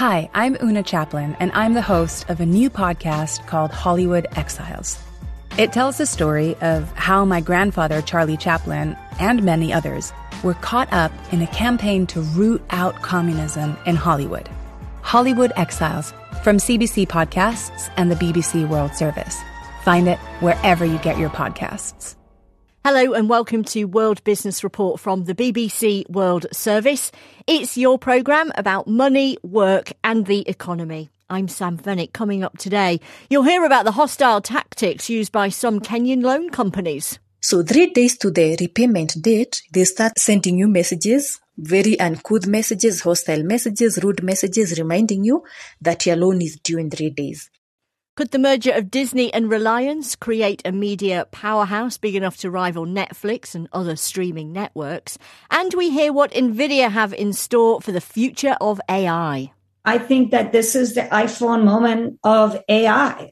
Hi, I'm Una Chaplin, and I'm the host of a new podcast called Hollywood Exiles. It tells the story of how my grandfather, Charlie Chaplin, and many others were caught up in a campaign to root out communism in Hollywood. Hollywood Exiles from CBC Podcasts and the BBC World Service. Find it wherever you get your podcasts. Hello and welcome to World Business Report from the BBC World Service. It's your programme about money, work and the economy. I'm Sam Fenwick. Coming up today, you'll hear about the hostile tactics used by some Kenyan loan companies. So three days to the repayment date, they start sending you messages, very uncouth messages, hostile messages, rude messages, reminding you that your loan is due in three days. Could the merger of Disney and Reliance create a media powerhouse big enough to rival Netflix and other streaming networks? And we hear what Nvidia have in store for the future of AI. I think that this is the iPhone moment of AI.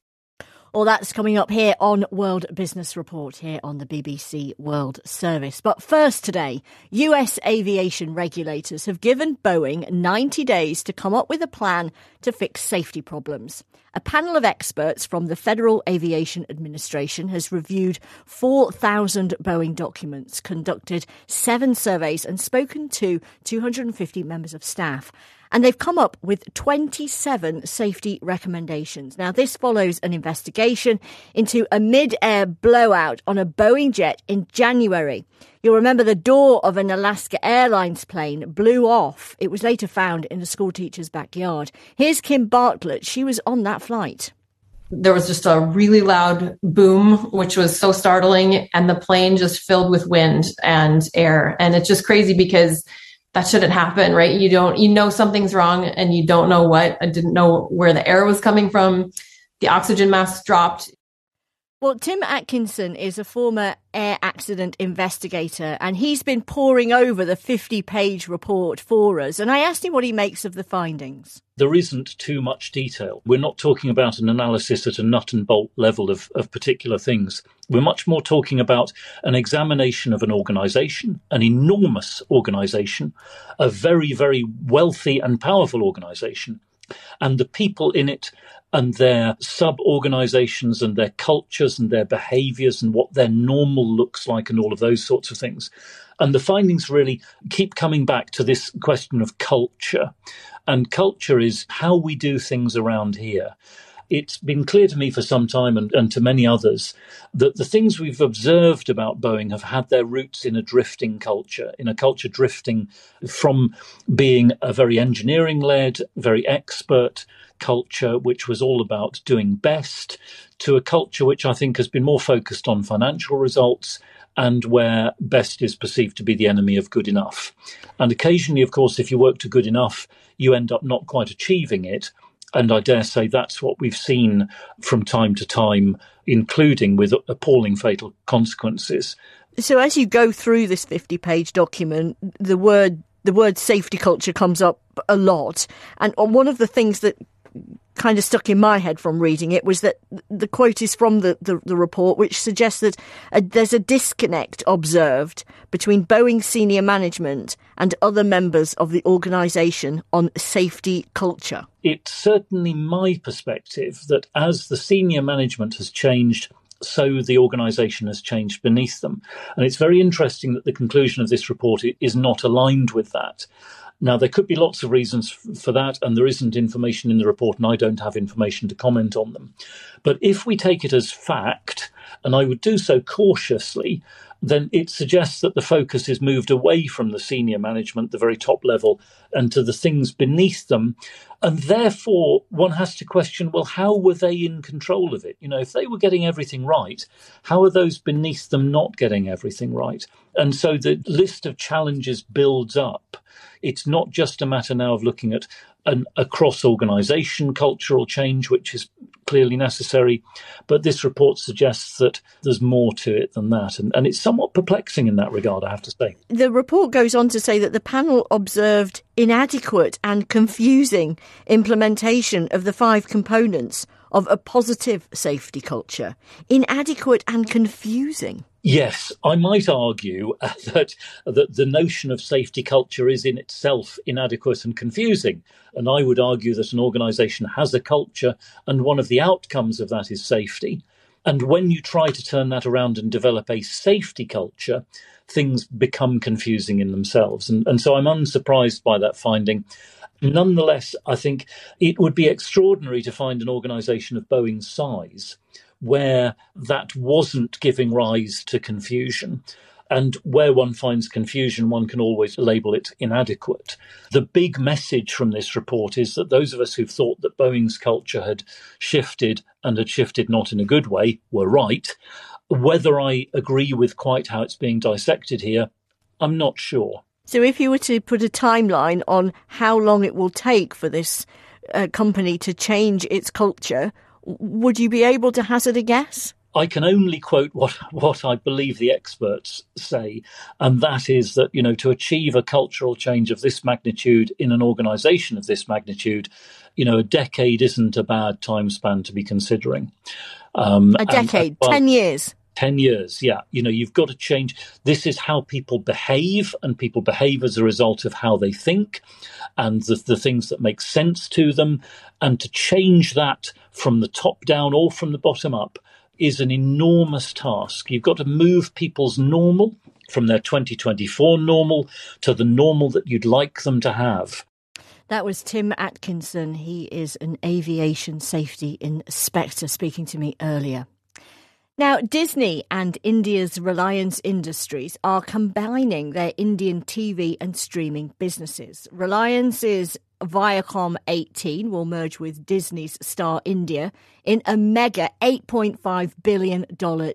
Well, that's coming up here on World Business Report here on the BBC World Service. But first today, US aviation regulators have given Boeing 90 days to come up with a plan to fix safety problems. A panel of experts from the Federal Aviation Administration has reviewed 4,000 Boeing documents, conducted seven surveys, and spoken to 250 members of staff and they've come up with 27 safety recommendations. Now, this follows an investigation into a mid air blowout on a Boeing jet in January. You'll remember the door of an Alaska Airlines plane blew off. It was later found in a schoolteacher's backyard. Here's Kim Bartlett. She was on that flight there was just a really loud boom, which was so startling, and the plane just filled with wind and air. And it's just crazy because that shouldn't happen, right? You don't, you know, something's wrong and you don't know what. I didn't know where the air was coming from. The oxygen mask dropped. Well, Tim Atkinson is a former air accident investigator and he's been poring over the 50 page report for us. And I asked him what he makes of the findings. There isn't too much detail. We're not talking about an analysis at a nut and bolt level of, of particular things. We're much more talking about an examination of an organization, an enormous organization, a very, very wealthy and powerful organization, and the people in it and their sub organizations and their cultures and their behaviors and what their normal looks like and all of those sorts of things. And the findings really keep coming back to this question of culture. And culture is how we do things around here it's been clear to me for some time and, and, to many others that the things we've observed about Boeing have had their roots in a drifting culture, in a culture drifting from being a very engineering led, very expert culture, which was all about doing best, to a culture which I think has been more focused on financial results and where best is perceived to be the enemy of good enough. And occasionally, of course, if you work to good enough, you end up not quite achieving it. And I dare say that's what we've seen from time to time, including with appalling fatal consequences. So, as you go through this 50 page document, the word the word safety culture comes up a lot. And one of the things that kind of stuck in my head from reading it was that the quote is from the, the, the report, which suggests that a, there's a disconnect observed between Boeing senior management and other members of the organisation on safety culture. It's certainly my perspective that as the senior management has changed, so the organisation has changed beneath them. And it's very interesting that the conclusion of this report is not aligned with that. Now, there could be lots of reasons for that, and there isn't information in the report, and I don't have information to comment on them. But if we take it as fact, and I would do so cautiously, then it suggests that the focus is moved away from the senior management, the very top level, and to the things beneath them. And therefore, one has to question well, how were they in control of it? You know, if they were getting everything right, how are those beneath them not getting everything right? And so the list of challenges builds up. It's not just a matter now of looking at an, a cross organisation cultural change, which is clearly necessary, but this report suggests that there's more to it than that. And, and it's somewhat perplexing in that regard, I have to say. The report goes on to say that the panel observed inadequate and confusing implementation of the five components of a positive safety culture. Inadequate and confusing. Yes, I might argue uh, that, that the notion of safety culture is in itself inadequate and confusing. And I would argue that an organization has a culture, and one of the outcomes of that is safety. And when you try to turn that around and develop a safety culture, things become confusing in themselves. And, and so I'm unsurprised by that finding. Nonetheless, I think it would be extraordinary to find an organization of Boeing's size where that wasn't giving rise to confusion. And where one finds confusion, one can always label it inadequate. The big message from this report is that those of us who've thought that Boeing's culture had shifted and had shifted not in a good way were right. Whether I agree with quite how it's being dissected here, I'm not sure. So, if you were to put a timeline on how long it will take for this uh, company to change its culture, would you be able to hazard a guess? I can only quote what, what I believe the experts say, and that is that, you know, to achieve a cultural change of this magnitude in an organization of this magnitude, you know, a decade isn't a bad time span to be considering. Um, a decade, and, well, 10 years. 10 years yeah you know you've got to change this is how people behave and people behave as a result of how they think and the, the things that make sense to them and to change that from the top down or from the bottom up is an enormous task you've got to move people's normal from their 2024 normal to the normal that you'd like them to have that was Tim Atkinson. He is an aviation safety inspector speaking to me earlier. Now, Disney and India's Reliance Industries are combining their Indian TV and streaming businesses. Reliance's Viacom 18 will merge with Disney's Star India in a mega $8.5 billion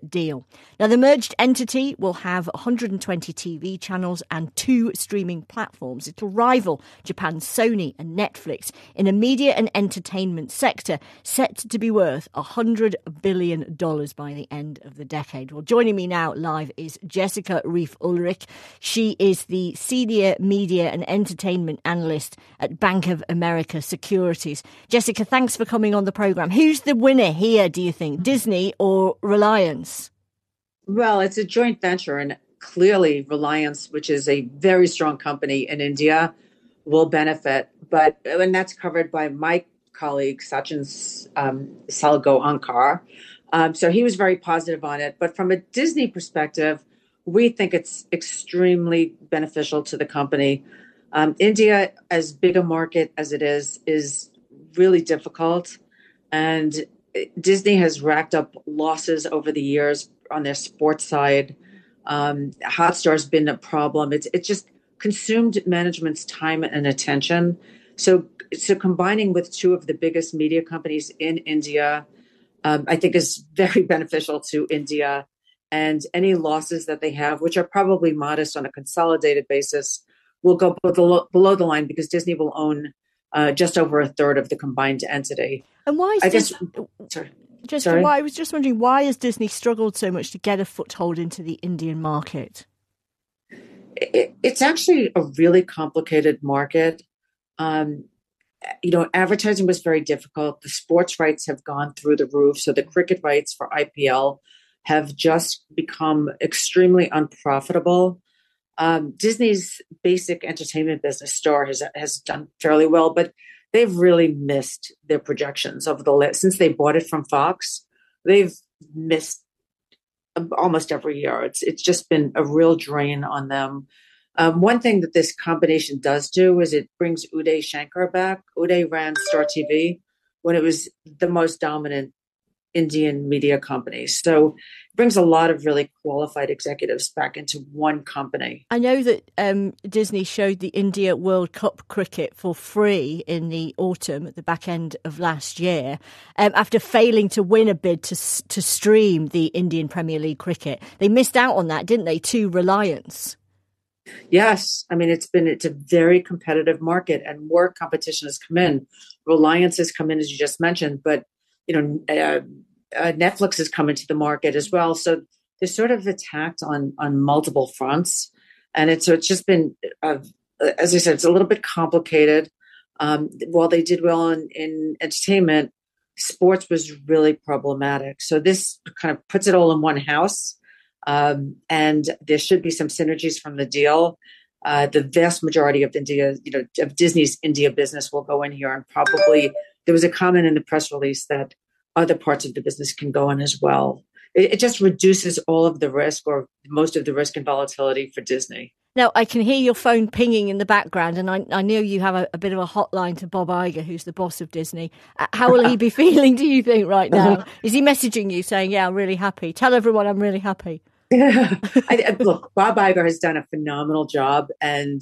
deal. Now, the merged entity will have 120 TV channels and two streaming platforms. It'll rival Japan's Sony and Netflix in a media and entertainment sector set to be worth $100 billion by the end of the decade. Well, joining me now live is Jessica Reif Ehrlich. She is the Senior Media and Entertainment Analyst at Bank of America Securities. Jessica, thanks for coming on the program. Who's the winner here, do you think? Disney or Reliance? Well, it's a joint venture, and clearly, Reliance, which is a very strong company in India, will benefit. But and that's covered by my colleague Sachin um, Salgaonkar. Um, so he was very positive on it. But from a Disney perspective, we think it's extremely beneficial to the company. Um, India, as big a market as it is, is really difficult. And Disney has racked up losses over the years on their sports side. Um, Hotstar's been a problem. It's it's just consumed management's time and attention. So so combining with two of the biggest media companies in India, um, I think is very beneficial to India. And any losses that they have, which are probably modest on a consolidated basis, will go below, below the line because Disney will own uh, just over a third of the combined entity. And why is I guess, sorry. Just sorry? why I was just wondering why has Disney struggled so much to get a foothold into the Indian market? It, it's actually a really complicated market. Um, you know, advertising was very difficult. The sports rights have gone through the roof. So the cricket rights for IPL have just become extremely unprofitable. Um, Disney's basic entertainment business Star has has done fairly well, but they've really missed their projections of the since they bought it from Fox. They've missed almost every year. It's it's just been a real drain on them. Um, one thing that this combination does do is it brings Uday Shankar back. Uday ran Star TV when it was the most dominant Indian media companies. So it brings a lot of really qualified executives back into one company. I know that um, Disney showed the India World Cup cricket for free in the autumn at the back end of last year um, after failing to win a bid to, to stream the Indian Premier League cricket. They missed out on that, didn't they, to Reliance? Yes, I mean it's been it's a very competitive market, and more competition has come in. Reliance has come in, as you just mentioned, but you know, uh, uh, Netflix has come into the market as well. So they're sort of attacked on on multiple fronts, and it's so it's just been, uh, as I said, it's a little bit complicated. Um, while they did well in, in entertainment, sports was really problematic. So this kind of puts it all in one house. Um, and there should be some synergies from the deal. Uh, the vast majority of India, you know, of Disney's India business will go in here, and probably there was a comment in the press release that other parts of the business can go in as well. It, it just reduces all of the risk or most of the risk and volatility for Disney. Now, I can hear your phone pinging in the background, and I, I know you have a, a, bit of a hotline to Bob Iger, who's the boss of Disney. Uh, how will he be feeling, do you think, right now? Is he messaging you saying, Yeah, I'm really happy? Tell everyone I'm really happy. Yeah. I, look, Bob Iger has done a phenomenal job and,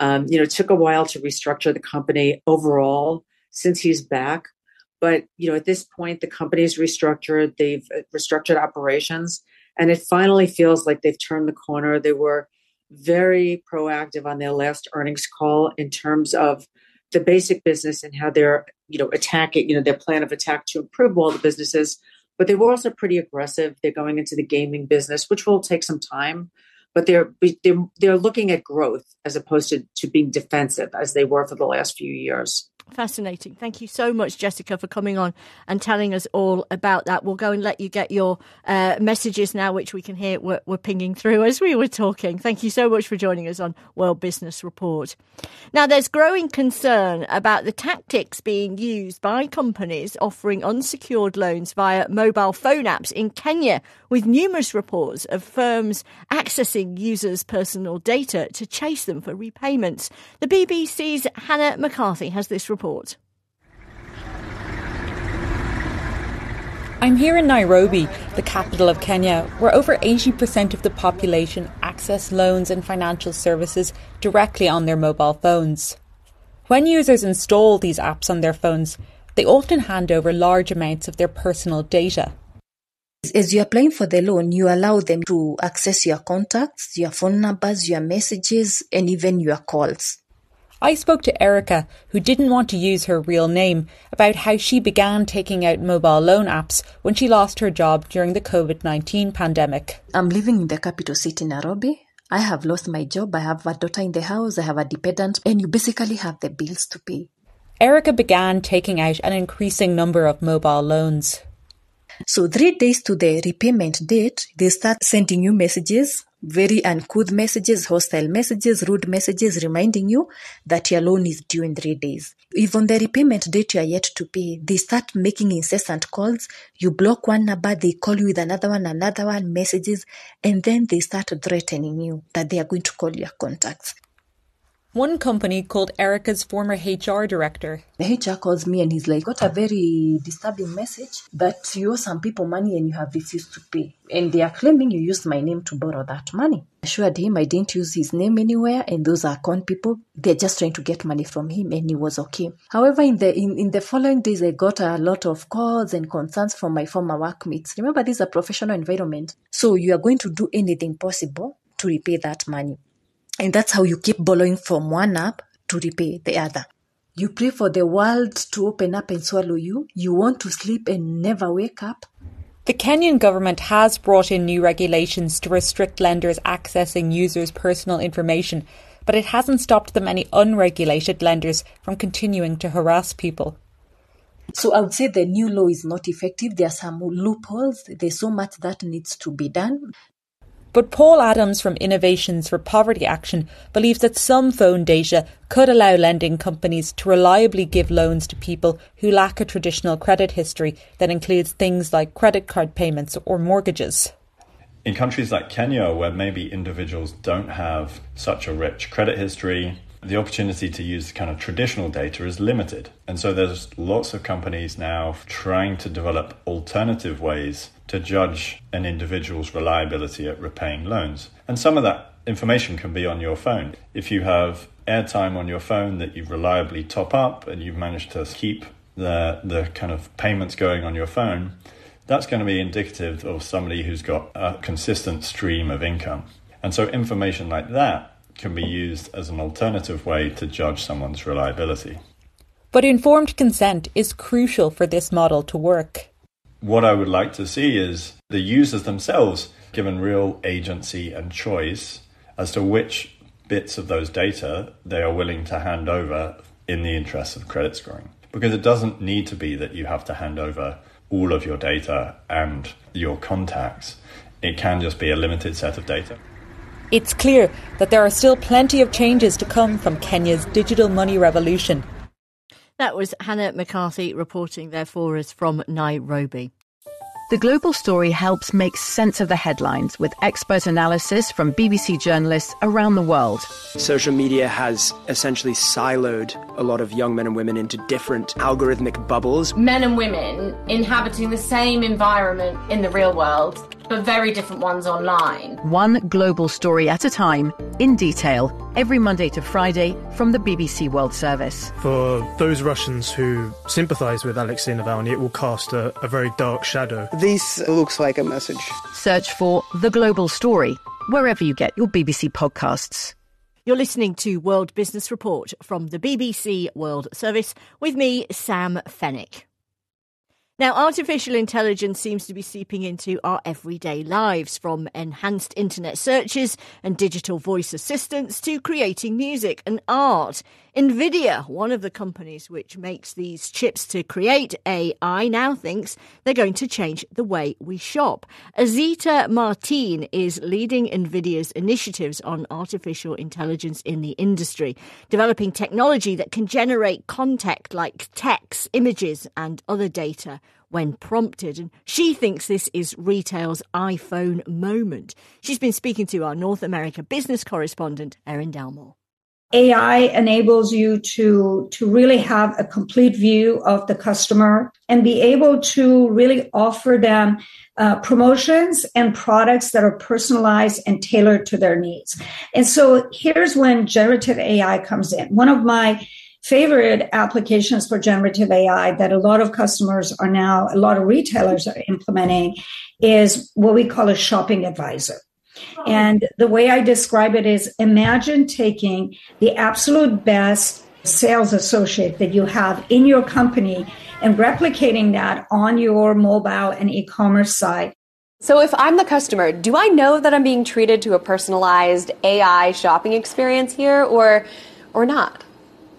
um, you know, it took a while to restructure the company overall since he's back. But, you know, at this point, the company's restructured, they've uh, restructured operations, and it finally feels like they've turned the corner. They were very proactive on their last earnings call in terms of the basic business and how they're, you know, attacking, you know, their plan of attack to improve all the businesses but they were also pretty aggressive. They're going into the gaming business, which will take some time, but they're they're they're looking at growth as opposed to, to being defensive as they were for the last few years. Fascinating. Thank you so much, Jessica, for coming on and telling us all about that. We'll go and let you get your uh, messages now, which we can hear were, were pinging through as we were talking. Thank you so much for joining us on World Business Report. Now, there's growing concern about the tactics being used by companies offering unsecured loans via mobile phone apps in Kenya, with numerous reports of firms accessing users' personal data to chase them for repayments. The BBC's Hannah McCarthy has this report. I'm here in Nairobi, the capital of Kenya, where over 80% of the population access loans and financial services directly on their mobile phones. When users install these apps on their phones, they often hand over large amounts of their personal data. As you're applying for the loan, you allow them to access your contacts, your phone numbers, your messages, and even your calls. I spoke to Erica, who didn't want to use her real name, about how she began taking out mobile loan apps when she lost her job during the COVID 19 pandemic. I'm living in the capital city, Nairobi. I have lost my job. I have a daughter in the house. I have a dependent, and you basically have the bills to pay. Erica began taking out an increasing number of mobile loans. So, three days to the repayment date, they start sending you messages very uncouth messages, hostile messages, rude messages reminding you that your loan is due in three days. If on the repayment date you are yet to pay, they start making incessant calls. You block one number, they call you with another one, another one, messages, and then they start threatening you that they are going to call your contacts. One company called Erica's former HR director. The HR calls me and he's like, Got a very disturbing message that you owe some people money and you have refused to pay. And they are claiming you used my name to borrow that money. I assured him I didn't use his name anywhere and those are con people. They're just trying to get money from him and he was okay. However, in the in, in the following days I got a lot of calls and concerns from my former workmates. Remember this is a professional environment. So you are going to do anything possible to repay that money. And that's how you keep borrowing from one app to repay the other. You pray for the world to open up and swallow you. You want to sleep and never wake up. The Kenyan government has brought in new regulations to restrict lenders accessing users' personal information, but it hasn't stopped the many unregulated lenders from continuing to harass people. So I would say the new law is not effective. There are some loopholes. There's so much that needs to be done. But Paul Adams from Innovations for Poverty Action believes that some phone data could allow lending companies to reliably give loans to people who lack a traditional credit history that includes things like credit card payments or mortgages. In countries like Kenya, where maybe individuals don't have such a rich credit history, the opportunity to use kind of traditional data is limited. And so there's lots of companies now trying to develop alternative ways to judge an individual's reliability at repaying loans. And some of that information can be on your phone. If you have airtime on your phone that you reliably top up and you've managed to keep the the kind of payments going on your phone, that's going to be indicative of somebody who's got a consistent stream of income. And so information like that can be used as an alternative way to judge someone's reliability. But informed consent is crucial for this model to work what I would like to see is the users themselves given real agency and choice as to which bits of those data they are willing to hand over in the interest of credit scoring. Because it doesn't need to be that you have to hand over all of your data and your contacts it can just be a limited set of data. It's clear that there are still plenty of changes to come from Kenya's digital money revolution. That was Hannah McCarthy reporting there for us from Nairobi. The Global Story helps make sense of the headlines with expert analysis from BBC journalists around the world. Social media has essentially siloed a lot of young men and women into different algorithmic bubbles. Men and women inhabiting the same environment in the real world but very different ones online. One global story at a time, in detail, every Monday to Friday from the BBC World Service. For those Russians who sympathise with Alexei Navalny, it will cast a, a very dark shadow. This looks like a message. Search for The Global Story wherever you get your BBC podcasts. You're listening to World Business Report from the BBC World Service with me, Sam Fenwick. Now, artificial intelligence seems to be seeping into our everyday lives, from enhanced internet searches and digital voice assistants to creating music and art. Nvidia, one of the companies which makes these chips to create AI, now thinks they're going to change the way we shop. Azita Martin is leading Nvidia's initiatives on artificial intelligence in the industry, developing technology that can generate content like text, images, and other data when prompted. And she thinks this is retail's iPhone moment. She's been speaking to our North America business correspondent, Erin Delmore. AI enables you to, to really have a complete view of the customer and be able to really offer them uh, promotions and products that are personalized and tailored to their needs. And so here's when generative AI comes in. One of my favorite applications for generative AI that a lot of customers are now, a lot of retailers are implementing is what we call a shopping advisor. Oh. And the way I describe it is imagine taking the absolute best sales associate that you have in your company and replicating that on your mobile and e commerce site. So, if I'm the customer, do I know that I'm being treated to a personalized AI shopping experience here or, or not?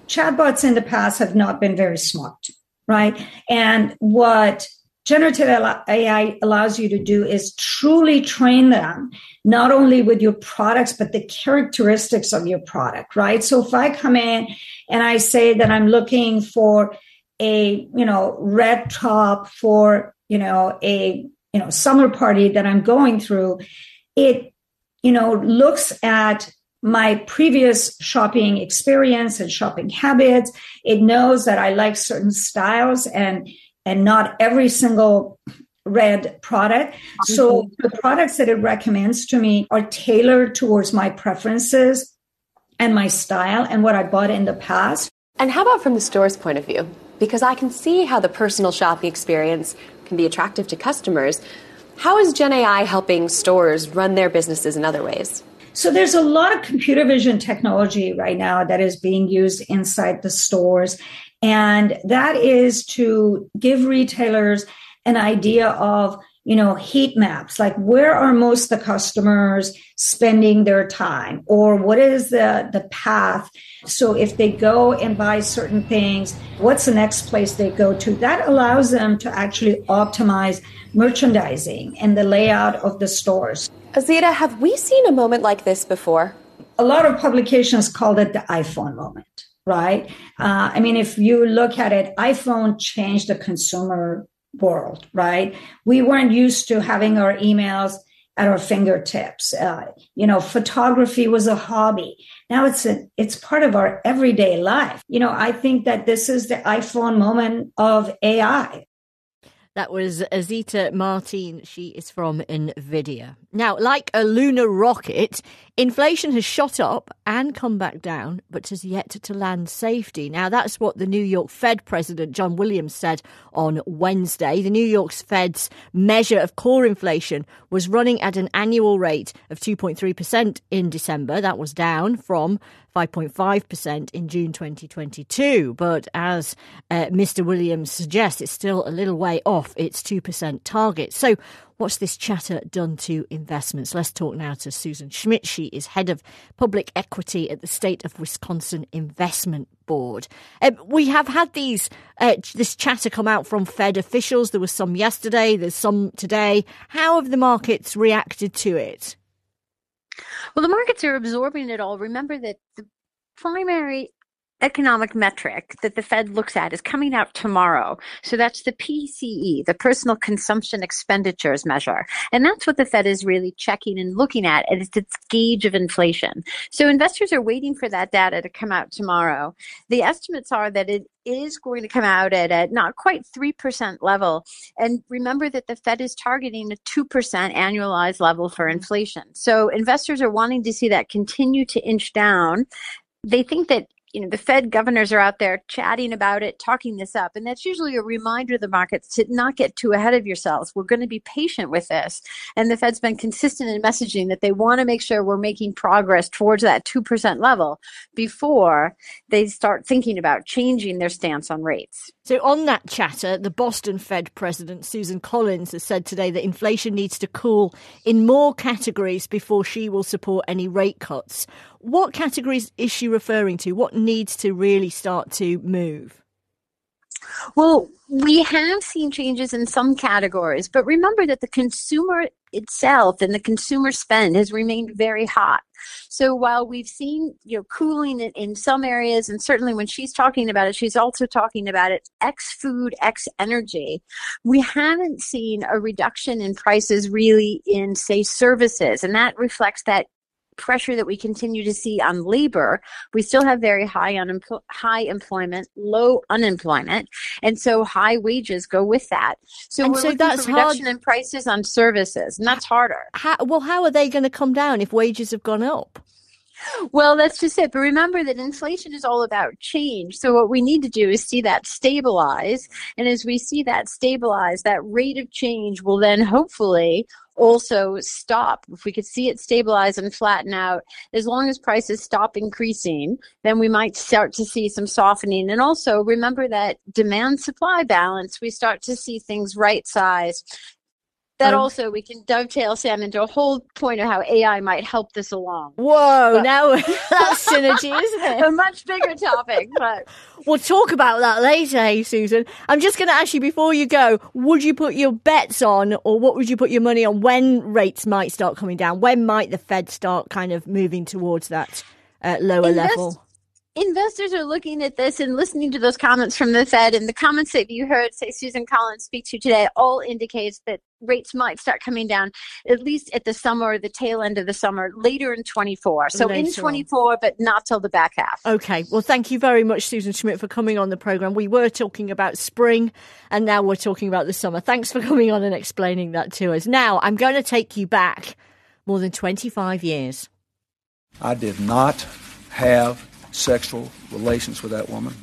Chatbots in the past have not been very smart, right? And what generative AI allows you to do is truly train them, not only with your products, but the characteristics of your product, right? So if I come in and I say that I'm looking for a, you know, red top for, you know, a, you know, summer party that I'm going through, it, you know, looks at my previous shopping experience and shopping habits. It knows that I like certain styles and and not every single red product. So mm-hmm. the products that it recommends to me are tailored towards my preferences and my style and what I bought in the past. And how about from the store's point of view? Because I can see how the personal shopping experience can be attractive to customers. How is Gen AI helping stores run their businesses in other ways? So there's a lot of computer vision technology right now that is being used inside the stores. And that is to give retailers an idea of, you know, heat maps, like where are most the customers spending their time or what is the, the path. So if they go and buy certain things, what's the next place they go to? That allows them to actually optimize merchandising and the layout of the stores. Azita, have we seen a moment like this before? A lot of publications called it the iPhone moment, right? Uh, I mean, if you look at it, iPhone changed the consumer world, right? We weren't used to having our emails at our fingertips. Uh, you know, photography was a hobby. Now it's a, it's part of our everyday life. You know, I think that this is the iPhone moment of AI. That was Azita Martin. She is from NVIDIA. Now, like a lunar rocket, inflation has shot up and come back down, but has yet to land safety. Now, that's what the New York Fed President John Williams said on Wednesday. The New York's Fed's measure of core inflation was running at an annual rate of 2.3% in December. That was down from 5.5% in June 2022. But as uh, Mr. Williams suggests, it's still a little way off its 2% target. So, What's this chatter done to investments? Let's talk now to Susan Schmidt. She is head of public equity at the State of Wisconsin Investment Board. Um, we have had these uh, this chatter come out from Fed officials. There was some yesterday. There's some today. How have the markets reacted to it? Well, the markets are absorbing it all. Remember that the primary economic metric that the Fed looks at is coming out tomorrow. So that's the PCE, the personal consumption expenditures measure. And that's what the Fed is really checking and looking at. And it's its gauge of inflation. So investors are waiting for that data to come out tomorrow. The estimates are that it is going to come out at a not quite 3% level. And remember that the Fed is targeting a 2% annualized level for inflation. So investors are wanting to see that continue to inch down. They think that you know the fed governors are out there chatting about it talking this up and that's usually a reminder to the markets to not get too ahead of yourselves. We're going to be patient with this. And the fed's been consistent in messaging that they want to make sure we're making progress towards that 2% level before they start thinking about changing their stance on rates. So on that chatter the boston fed president susan collins has said today that inflation needs to cool in more categories before she will support any rate cuts what categories is she referring to? What needs to really start to move? Well, we have seen changes in some categories, but remember that the consumer itself and the consumer spend has remained very hot. So while we've seen you know cooling in, in some areas, and certainly when she's talking about it, she's also talking about it ex food, ex energy. We haven't seen a reduction in prices really in say services, and that reflects that pressure that we continue to see on labor, we still have very high unempl- high employment, low unemployment, and so high wages go with that. So and we're so looking for reduction hard. in prices on services, and that's harder. How, well, how are they going to come down if wages have gone up? Well, that's just it. But remember that inflation is all about change. So what we need to do is see that stabilize. And as we see that stabilize, that rate of change will then hopefully also stop. If we could see it stabilize and flatten out, as long as prices stop increasing, then we might start to see some softening. And also remember that demand supply balance, we start to see things right size that um, also we can dovetail Sam into a whole point of how AI might help this along. Whoa, but, now that's synergy, isn't it? A much bigger topic, but we'll talk about that later, hey Susan. I'm just gonna ask you before you go, would you put your bets on or what would you put your money on when rates might start coming down? When might the Fed start kind of moving towards that uh, lower Invest- level? Investors are looking at this and listening to those comments from the Fed and the comments that you heard, say, Susan Collins speak to today, all indicates that rates might start coming down at least at the summer or the tail end of the summer, later in 24. So later in 24, on. but not till the back half. Okay. Well, thank you very much, Susan Schmidt, for coming on the program. We were talking about spring and now we're talking about the summer. Thanks for coming on and explaining that to us. Now, I'm going to take you back more than 25 years. I did not have sexual relations with that woman.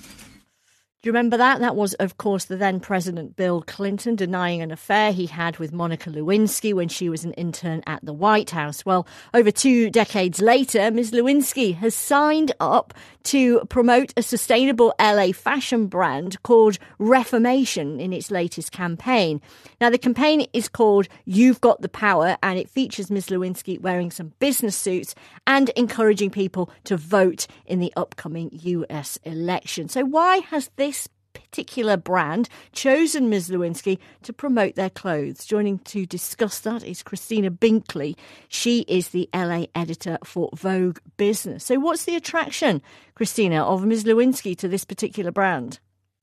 Do you remember that? That was, of course, the then President Bill Clinton denying an affair he had with Monica Lewinsky when she was an intern at the White House. Well, over two decades later, Ms. Lewinsky has signed up to promote a sustainable LA fashion brand called Reformation in its latest campaign. Now, the campaign is called You've Got the Power, and it features Ms. Lewinsky wearing some business suits and encouraging people to vote in the upcoming US election. So, why has this particular brand chosen Ms. Lewinsky to promote their clothes. Joining to discuss that is Christina Binkley. She is the LA editor for Vogue Business. So, what's the attraction, Christina, of Ms. Lewinsky to this particular brand?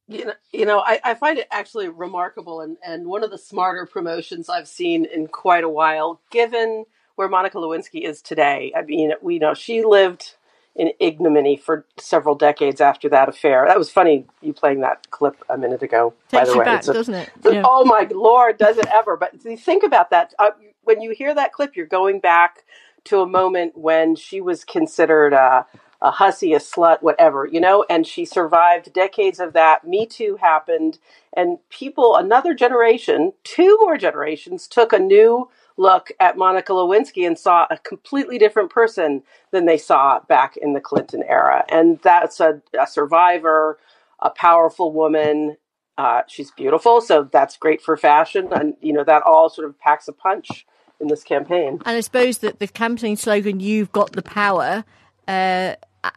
You know, you know I, I find it actually remarkable and, and one of the smarter promotions I've seen in quite a while, given where Monica Lewinsky is today. I mean, we know she lived in ignominy for several decades after that affair. That was funny you playing that clip a minute ago. Takes by the way, back, a, doesn't it? Yeah. Oh my lord, does it ever? But think about that. Uh, when you hear that clip, you're going back to a moment when she was considered a, a hussy, a slut, whatever, you know, and she survived decades of that. Me Too happened, and people, another generation, two more generations, took a new look at Monica Lewinsky and saw a completely different person than they saw back in the Clinton era. And that's a, a survivor, a powerful woman, Uh, she's beautiful, so that's great for fashion, and you know that all sort of packs a punch in this campaign. And I suppose that the campaign slogan "You've got the power," uh,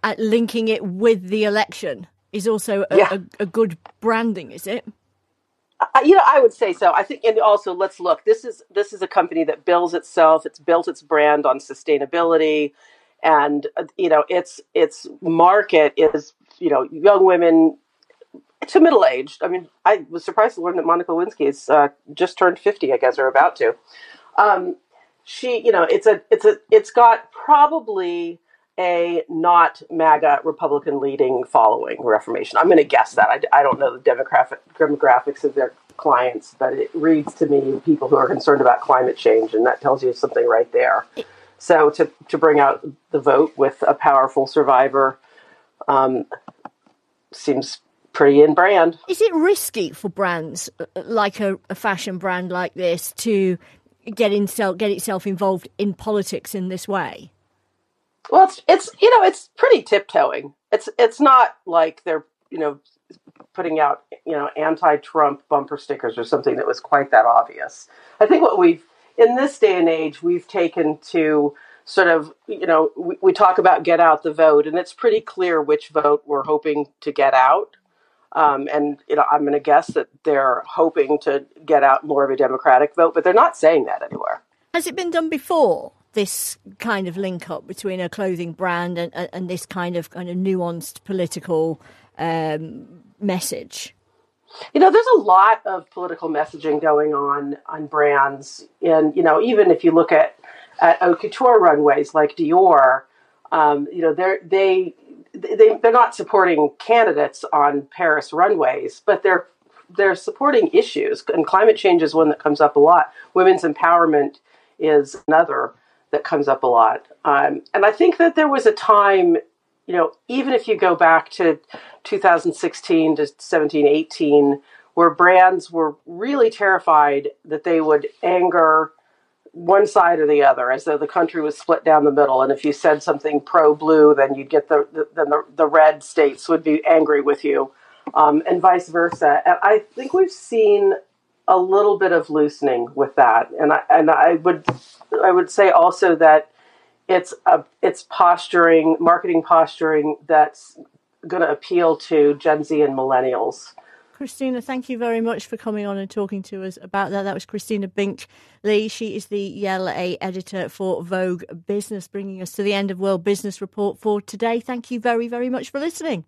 at linking it with the election, is also a, Yeah. a, a good branding, is it? Uh, you know, I would say so. I think, and also let's look. This is this is a company that bills itself. It's built its brand on sustainability, and uh, you know, its its market is you know young women to middle aged. I mean, I was surprised to learn that Monica Lewinsky is uh, just turned fifty, I guess, or about to. Um, she, you know, it's a it's a it's got probably a not MAGA Republican leading following Reformation. I'm going to guess that. I, I don't know the demographic demographics of their clients, but it reads to me people who are concerned about climate change, and that tells you something right there. So to to bring out the vote with a powerful survivor um, seems pretty in brand. Is it risky for brands like a, a fashion brand like this to get itself get itself involved in politics in this way? Well, it's it's you know it's pretty tiptoeing. It's it's not like they're you know putting out you know anti-Trump bumper stickers or something that was quite that obvious. I think what we've in this day and age we've taken to sort of you know we, we talk about get out the vote, and it's pretty clear which vote we're hoping to get out. Um, and you know, I'm going to guess that they're hoping to get out more of a Democratic vote, but they're not saying that anywhere. Has it been done before? This kind of link up between a clothing brand and, and, this kind of kind of nuanced political um, message. You know, there's a lot of political messaging going on on brands, and you know, even if you look at at haute couture runways like Dior, um, you know, they're they they they're not supporting candidates on Paris runways, but they're they're supporting issues, and climate change is one that comes up a lot. Women's empowerment is another that comes up a lot, um, and I think that there was a time you know, even if you go back to 2016 to 17, 18, where brands were really terrified that they would anger one side or the other, as though the country was split down the middle. And if you said something pro blue, then you'd get the, the then the, the red states would be angry with you, um, and vice versa. And I think we've seen a little bit of loosening with that. And I and I would I would say also that it's a it's posturing, marketing posturing that's going to appeal to Gen Z and millennials. Christina, thank you very much for coming on and talking to us about that. That was Christina Bink Lee. She is the LA editor for Vogue Business, bringing us to the end of World Business Report for today. Thank you very, very much for listening.